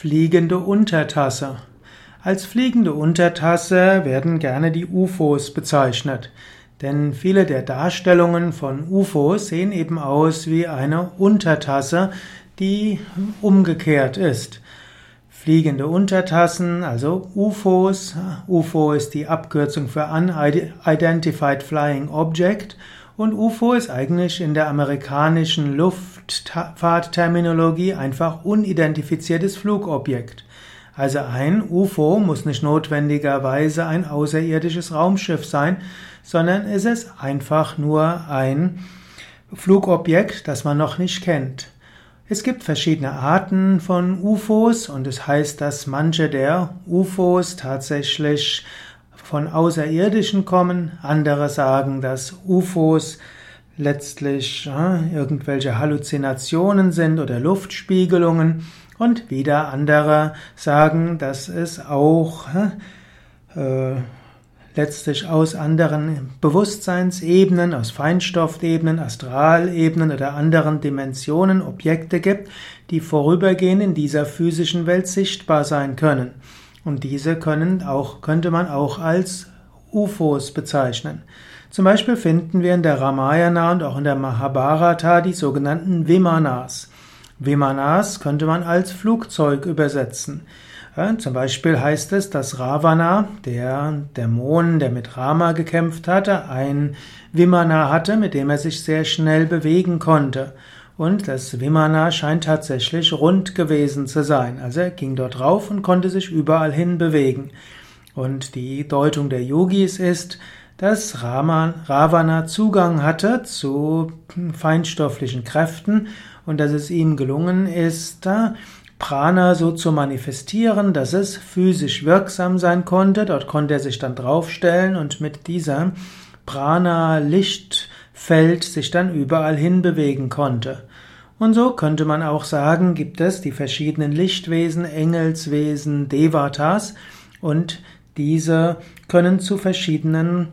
Fliegende Untertasse. Als fliegende Untertasse werden gerne die UFOs bezeichnet, denn viele der Darstellungen von UFOs sehen eben aus wie eine Untertasse, die umgekehrt ist. Fliegende Untertassen, also UFOs. UFO ist die Abkürzung für Unidentified Flying Object und UFO ist eigentlich in der amerikanischen Luftfahrtterminologie einfach unidentifiziertes Flugobjekt. Also ein UFO muss nicht notwendigerweise ein außerirdisches Raumschiff sein, sondern es ist einfach nur ein Flugobjekt, das man noch nicht kennt. Es gibt verschiedene Arten von UFOs und es heißt, dass manche der UFOs tatsächlich von Außerirdischen kommen. Andere sagen, dass UFOs letztlich äh, irgendwelche Halluzinationen sind oder Luftspiegelungen. Und wieder andere sagen, dass es auch äh, letztlich aus anderen Bewusstseinsebenen, aus Feinstoffebenen, Astralebenen oder anderen Dimensionen Objekte gibt, die vorübergehend in dieser physischen Welt sichtbar sein können. Und diese können auch, könnte man auch als UFOs bezeichnen. Zum Beispiel finden wir in der Ramayana und auch in der Mahabharata die sogenannten Vimanas. Vimanas könnte man als Flugzeug übersetzen. Zum Beispiel heißt es, dass Ravana, der Dämon, der mit Rama gekämpft hatte, ein Vimana hatte, mit dem er sich sehr schnell bewegen konnte. Und das Vimana scheint tatsächlich rund gewesen zu sein. Also er ging dort rauf und konnte sich überall hin bewegen. Und die Deutung der Yogis ist, dass Ravana Zugang hatte zu feinstofflichen Kräften und dass es ihm gelungen ist, Prana so zu manifestieren, dass es physisch wirksam sein konnte. Dort konnte er sich dann draufstellen und mit dieser Prana-Licht Feld sich dann überall hin bewegen konnte. Und so könnte man auch sagen, gibt es die verschiedenen Lichtwesen, Engelswesen, Devatas und diese können zu verschiedenen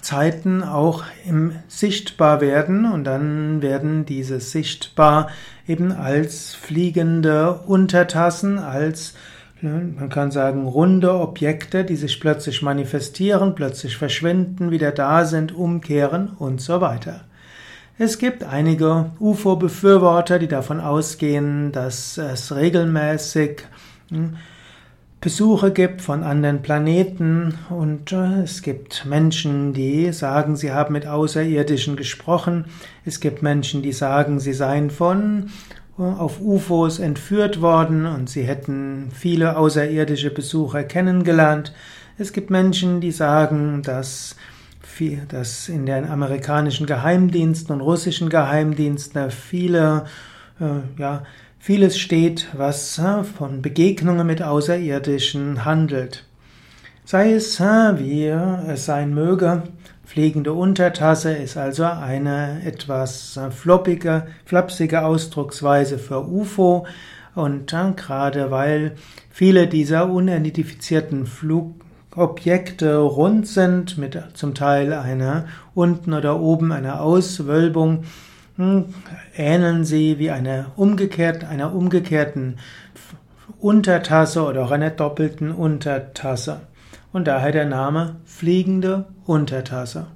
Zeiten auch im sichtbar werden und dann werden diese sichtbar eben als fliegende Untertassen, als Ne, man kann sagen, runde Objekte, die sich plötzlich manifestieren, plötzlich verschwinden, wieder da sind, umkehren und so weiter. Es gibt einige UFO-Befürworter, die davon ausgehen, dass es regelmäßig hm, Besuche gibt von anderen Planeten und äh, es gibt Menschen, die sagen, sie haben mit Außerirdischen gesprochen. Es gibt Menschen, die sagen, sie seien von auf UFOs entführt worden und sie hätten viele außerirdische Besucher kennengelernt. Es gibt Menschen, die sagen, dass, dass in den amerikanischen Geheimdiensten und russischen Geheimdiensten viele, äh, ja, vieles steht, was äh, von Begegnungen mit Außerirdischen handelt. Sei es, äh, wie es sein möge, Fliegende Untertasse ist also eine etwas floppige, flapsige Ausdrucksweise für UFO und äh, gerade weil viele dieser unidentifizierten Flugobjekte rund sind, mit zum Teil einer unten oder oben einer Auswölbung, hm, ähneln sie wie eine umgekehrt, einer umgekehrten Untertasse oder auch einer doppelten Untertasse und daher der Name fliegende Untertasse.